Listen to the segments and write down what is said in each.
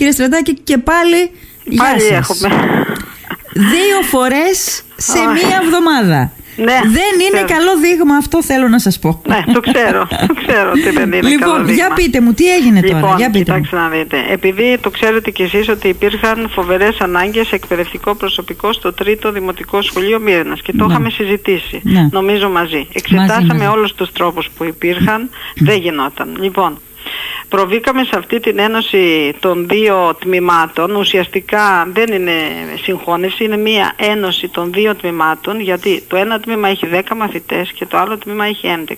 Κύριε Στρατάκη, και πάλι. Γεια Πάλι σας. έχουμε. Δύο φορές σε μία εβδομάδα. Ναι, δεν είναι ξέρω. καλό δείγμα αυτό, θέλω να σας πω. ναι, το ξέρω. Το ξέρω ότι δεν είναι καλό Λοιπόν, δείγμα. για πείτε μου, τι έγινε τώρα. Λοιπόν, για πείτε μου. κοιτάξτε να δείτε. Επειδή το ξέρετε κι εσείς ότι υπήρχαν φοβερές ανάγκες σε εκπαιδευτικό προσωπικό στο τρίτο δημοτικό σχολείο Μύρνας και το Ναι. είχαμε συζητήσει, Ναι. νομίζω μαζί. Εξετάσαμε μαζί. όλους τους τρόπους που υπήρχαν, δεν γινόταν. Λοιπόν, προβήκαμε σε αυτή την ένωση των δύο τμήματων. Ουσιαστικά δεν είναι συγχώνευση, είναι μία ένωση των δύο τμήματων γιατί το ένα τμήμα έχει 10 μαθητές και το άλλο τμήμα έχει 11.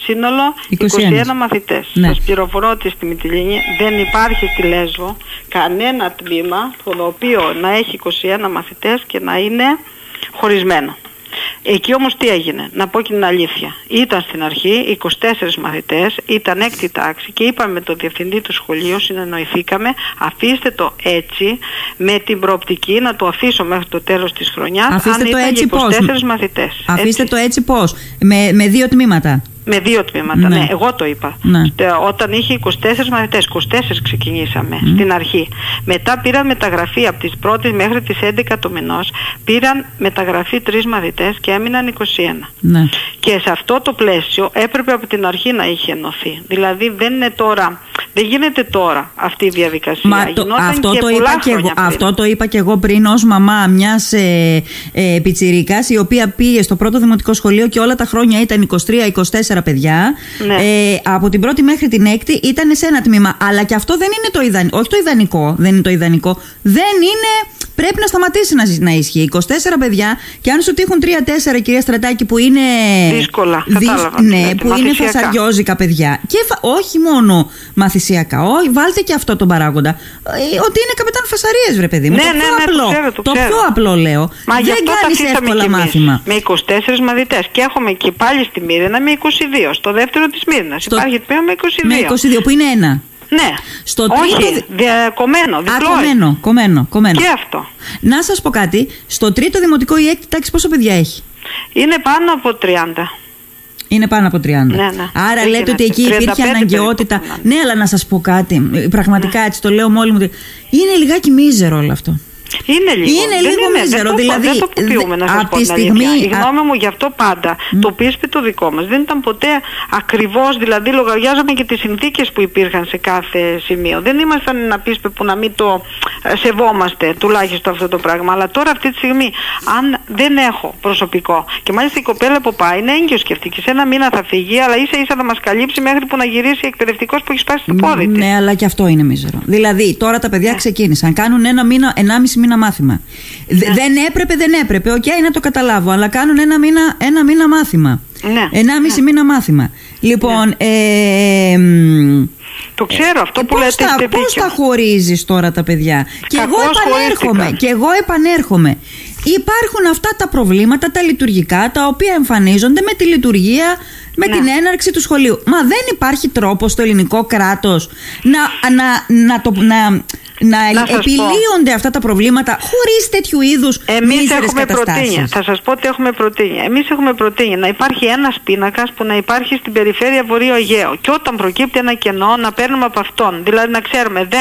Σύνολο 21. 21 μαθητές. Ναι. Σας πληροφορώ ότι στη Μυτιλίνη δεν υπάρχει στη Λέσβο κανένα τμήμα το οποίο να έχει 21 μαθητές και να είναι χωρισμένο. Εκεί όμως τι έγινε, να πω και την αλήθεια. Ήταν στην αρχή 24 μαθητές, ήταν έκτη τάξη και είπαμε με τον διευθυντή του σχολείου, συνεννοηθήκαμε, αφήστε το έτσι με την προοπτική να το αφήσω μέχρι το τέλος της χρονιάς Αφήστε αν το ήταν έτσι για πώς. 24 μαθητές. Αφήστε Έτσι. το έτσι πώς. Με, με δύο τμήματα. Με δύο τμήματα, Ναι. ναι, εγώ το είπα. Ναι. Στε- Όταν είχε 24 μαθητές, 24 ξεκινήσαμε στην αρχή. Μετά πήραν μεταγραφή από τις πρώτες μέχρι τις 11 του μηνός, πήραν μεταγραφή τρεις μαθητές και έμειναν 21. Ναι. Και σε αυτό το πλαίσιο έπρεπε από την αρχή να είχε ενωθεί. Δηλαδή δεν είναι τώρα, δεν γίνεται τώρα αυτή η διαδικασία. Μα το, Γινόταν αυτό, και το πολλά είπα και εγώ, χρόνια πριν. αυτό το είπα και εγώ πριν ως μαμά μιας ε, ε, πιτσιρικάς η οποία πήγε στο πρώτο δημοτικό σχολείο και όλα τα χρόνια ήταν 23-24 παιδιά. Ναι. Ε, από την πρώτη μέχρι την έκτη ήταν σε ένα τμήμα. Αλλά και αυτό δεν είναι το ιδανικό. Όχι το ιδανικό. Δεν είναι το ιδανικό. Δεν είναι. Πρέπει να σταματήσει να, να ισχύει. 24 παιδιά και αν σου τύχουν 3-4 κυρία Στρατάκη που είναι. Δύσκολα, δυσ- κατάλαβα τι Ναι, λέτε, που είναι μαθησιακά. φασαριόζικα παιδιά. Και φα- όχι μόνο μαθησιακά. Όχι, βάλτε και αυτό τον παράγοντα. Ε, ότι είναι καπετάν φασαρίες βρε παιδί μου. Ναι, το ναι, πιο ναι, το απλό. ξέρω, το ξέρω. πιο απλό λέω. Μα γι' Δεν αυτό τα κάνεις αφήσαμε εύκολα κι εμείς, μάθημα. Με 24 μαθητές και έχουμε και πάλι στη Μύρινα με 22. Στο δεύτερο της Μύρινας Στο- υπάρχει τμήμα με 22. Με 22 που είναι ένα. Ναι. Στο Όχι, τρίτο- δια- κομμένο, Α, διπλό. κομμένο, κομμένο, κομμένο. Και αυτό. Να σας πω κάτι. Στο τρίτο δημοτικό η έκτη τάξη πόσο παιδιά έχει; Είναι πάνω από 30. Είναι πάνω από 30. Ναι, ναι. Άρα Δεν λέτε ότι γίνεται. εκεί υπήρχε 35 αναγκαιότητα. περίπου να Ναι, αλλά να σας πω κάτι. Ε, Πραγματικά έτσι το λέω με όλη μου. τη- Είναι λιγάκι μίζερο όλο αυτό. Είναι λίγο. Είναι δεν λίγο είναι, μίζερο, Δεν το, δηλαδή, δεν το ποιούμε να δε- σας απ' πω τη την στιγμή- αλήθεια. Η α- γνώμη μου γι' αυτό πάντα. Το πίσπι το δικό μας. Δεν ήταν ποτέ ακριβώς, δηλαδή λογαριάζαμε και τις συνθήκες που υπήρχαν σε κάθε σημείο. Δεν ήμασταν ένα πίσπι που να μην το ε, σεβόμαστε τουλάχιστον αυτό το πράγμα. Αλλά τώρα αυτή τη στιγμή, αν δεν έχω προσωπικό και μάλιστα η κοπέλα που πάει είναι έγκυος σκεφτείτε. Σε ένα μήνα θα φύγει, αλλά ίσα ίσα θα μας καλύψει μέχρι που να γυρίσει εκπαιδευτικός που έχει σπάσει το πόδι της. Ναι, αλλά και αυτό είναι μίζερο. Δηλαδή, τώρα τα Ναι. παιδιά ξεκίνησαν. Κάνουν ένα μήνα, ενάμιση μήνα μάθημα. Δε- Ναι. Δεν έπρεπε, δεν έπρεπε. Οκ, να το καταλάβω. Αλλά κάνουν ένα μήνα, ένα μήνα μάθημα. Ναι. Ενάμιση μήνα μάθημα. Λοιπόν, ε, μ, Το ξέρω αυτό που πώς λέτε τα, έχετε πώς δίκιο. τα χωρίζεις τώρα τα παιδιά; Και εγώ Κακώς επανέρχομαι. χωρίστηκαν. Και εγώ επανέρχομαι. Υπάρχουν αυτά τα προβλήματα, τα λειτουργικά, τα οποία εμφανίζονται με τη λειτουργία, με Ναι. την έναρξη του σχολείου. Μα δεν υπάρχει τρόπος στο ελληνικό κράτος να, να, να, το, να, να, Να σας πω. επιλύονται αυτά τα προβλήματα χωρίς τέτοιου είδους Εμείς μίζερες έχουμε καταστάσεις. προτείνει, θα σας πω τι έχουμε προτείνει. Εμείς έχουμε προτείνει να υπάρχει ένας πίνακας που να υπάρχει στην περιφέρεια Βορείο Αιγαίο και όταν προκύπτει ένα κενό να παίρνουμε από αυτόν, δηλαδή να ξέρουμε 10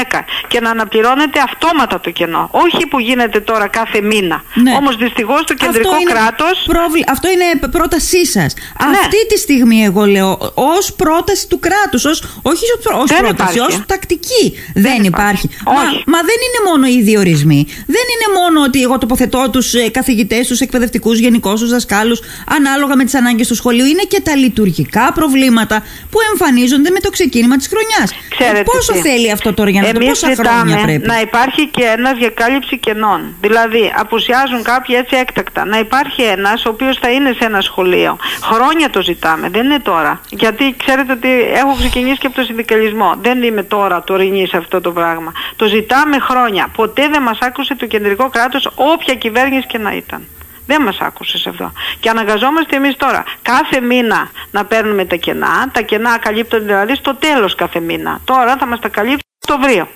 και να αναπληρώνεται αυτόματα το κενό. Όχι που γίνεται τώρα κάθε μήνα. Ναι. Όμως δυστυχώς το κεντρικό αυτό είναι κράτος... πρόβλη- Αυτό είναι πρότασή σας. Ναι. Αυτή τη στιγμή, εγώ λέω, ως πρόταση του κράτους, όχι ω Δεν πρόταση, υπάρχει. ως τακτική. Δεν, υπάρχει. υπάρχει. Μα, Όχι. Μα δεν είναι μόνο οι ίδιοι ορισμοί. Δεν είναι μόνο ότι εγώ τοποθετώ τους καθηγητές, τους εκπαιδευτικούς, γενικώς τους δασκάλους, ανάλογα με τις ανάγκες του σχολείου. Είναι και τα λειτουργικά προβλήματα που εμφανίζονται με το ξεκίνημα της χρονιάς. Ξέρετε πόσο τι; θέλει αυτό τώρα για να το Εμείς πόσα χρόνια ζητάμε πρέπει; να υπάρχει και ένας για κάλυψη κενών. Δηλαδή, απουσιάζουν κάποιοι έτσι έκτακτα. Να υπάρχει ένας ο οποίος θα είναι σε ένα σχολείο. Χρόνια το ζητάμε, δεν είναι τώρα. Γιατί ξέρετε ότι έχω ξεκινήσει και από το συνδικαλισμό. Δεν είμαι τώρα τωρινή σε αυτό το πράγμα. Το ζητάμε χρόνια. Ποτέ δεν μας άκουσε το κεντρικό κράτος όποια κυβέρνηση και να ήταν. Δεν μας άκουσε σε αυτό. Και αναγκαζόμαστε εμείς τώρα κάθε μήνα να παίρνουμε τα κενά. Τα κενά καλύπτονται δηλαδή στο τέλος κάθε μήνα. Τώρα θα μας τα καλύψει το βρίο.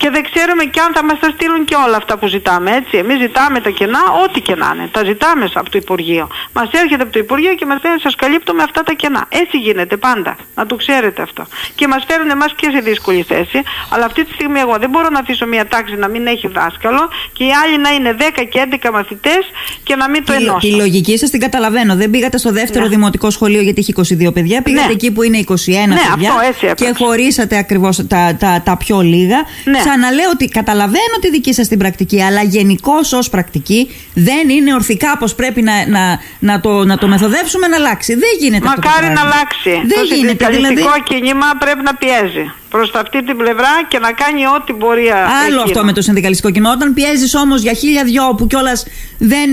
Και δεν ξέρουμε και αν θα μας τα στείλουν και όλα αυτά που ζητάμε, έτσι. Εμείς ζητάμε τα κενά, ό,τι και να είναι. Τα ζητάμε από το Υπουργείο. Μας έρχεται από το Υπουργείο και μας λένε σας καλύπτουμε αυτά τα κενά. Έτσι γίνεται πάντα. Να το ξέρετε αυτό. Και μας φέρουν εμάς και σε δύσκολη θέση. Αλλά αυτή τη στιγμή εγώ δεν μπορώ να αφήσω μια τάξη να μην έχει δάσκαλο και οι άλλοι να είναι 10 και 11 μαθητές και να μην το Η, ενώσουν. η λογική σας την καταλαβαίνω. Δεν πήγατε στο δεύτερο Ναι. δημοτικό σχολείο γιατί έχει 22 παιδιά. Πήγατε Ναι. εκεί που είναι 21 παιδιά. αυτό έτσι έπρεπε. και χωρίσατε ακριβώς τα, τα, τα πιο λίγα. Ναι. Ξαναλέω ότι καταλαβαίνω τη δική σας την πρακτική, αλλά γενικώς ως πρακτική δεν είναι ορθικά πώ πρέπει να, να, να, το, να το μεθοδεύσουμε να αλλάξει. Δεν γίνεται αυτό το Μακάρι να πράγμα. αλλάξει. Δεν το γίνεται. συνδικαλιστικό Δηλαδή, κίνημα πρέπει να πιέζει προς αυτή την πλευρά και να κάνει ό,τι μπορεί Άλλο εκείνο. αυτό με το συνδικαλιστικό κίνημα. Όταν πιέζεις όμως για χίλια δυο που κιόλας δεν.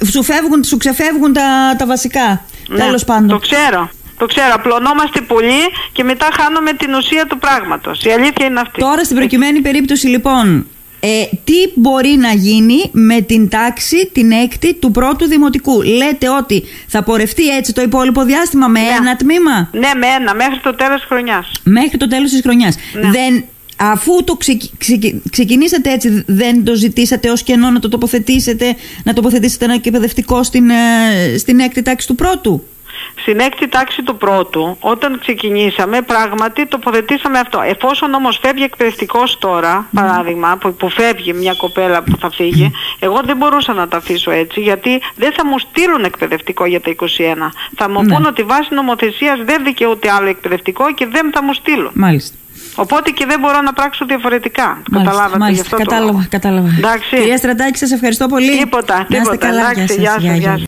ε, σου, φεύγουν, σου ξεφεύγουν τα, τα βασικά. Ναι, Τέλος πάντων. Το ξέρω. Το ξέρω. Απλωνόμαστε πολύ και μετά χάνουμε την ουσία του πράγματος. Η αλήθεια είναι αυτή. Τώρα στην προκειμένη περίπτωση λοιπόν, ε, τι μπορεί να γίνει με την τάξη την έκτη του πρώτου δημοτικού; Λέτε ότι θα πορευτεί έτσι το υπόλοιπο διάστημα με Ναι. ένα τμήμα; Ναι, με ένα, μέχρι το τέλος της χρονιάς. μέχρι το τέλος της χρονιάς. Ναι. Δεν, αφού το ξεκι- ξεκι- ξεκινήσατε έτσι, δεν το ζητήσατε ως κενό να το τοποθετήσετε, να τοποθετήσετε ένα εκπαιδευτικό στην, ε, στην έκτη τάξη του πρώτου; Στην έκτη τάξη του πρώτου, όταν ξεκινήσαμε, πράγματι τοποθετήσαμε αυτό. Εφόσον όμως φεύγει εκπαιδευτικός τώρα, παράδειγμα, που, που φεύγει μια κοπέλα που θα φύγει, εγώ δεν μπορούσα να τα αφήσω έτσι, γιατί δεν θα μου στείλουν εκπαιδευτικό για τα 21. Θα μου Ναι. πούν ότι βάσει νομοθεσίας δεν δικαιούται άλλο εκπαιδευτικό και δεν θα μου στείλουν. Μάλιστα. Οπότε και δεν μπορώ να πράξω διαφορετικά. Μάλιστα, Καταλάβατε μάλιστα. γι' αυτό το κατάλαβα, λόγο. κατάλαβα. Εντάξει. Κυρία Στρατάκη, σας ευχαριστώ πολύ. Τίποτα, Να είστε τίποτα. καλά. Εντάξει, Γεια σας. γεια σας, Γεια, γεια γεια. σας.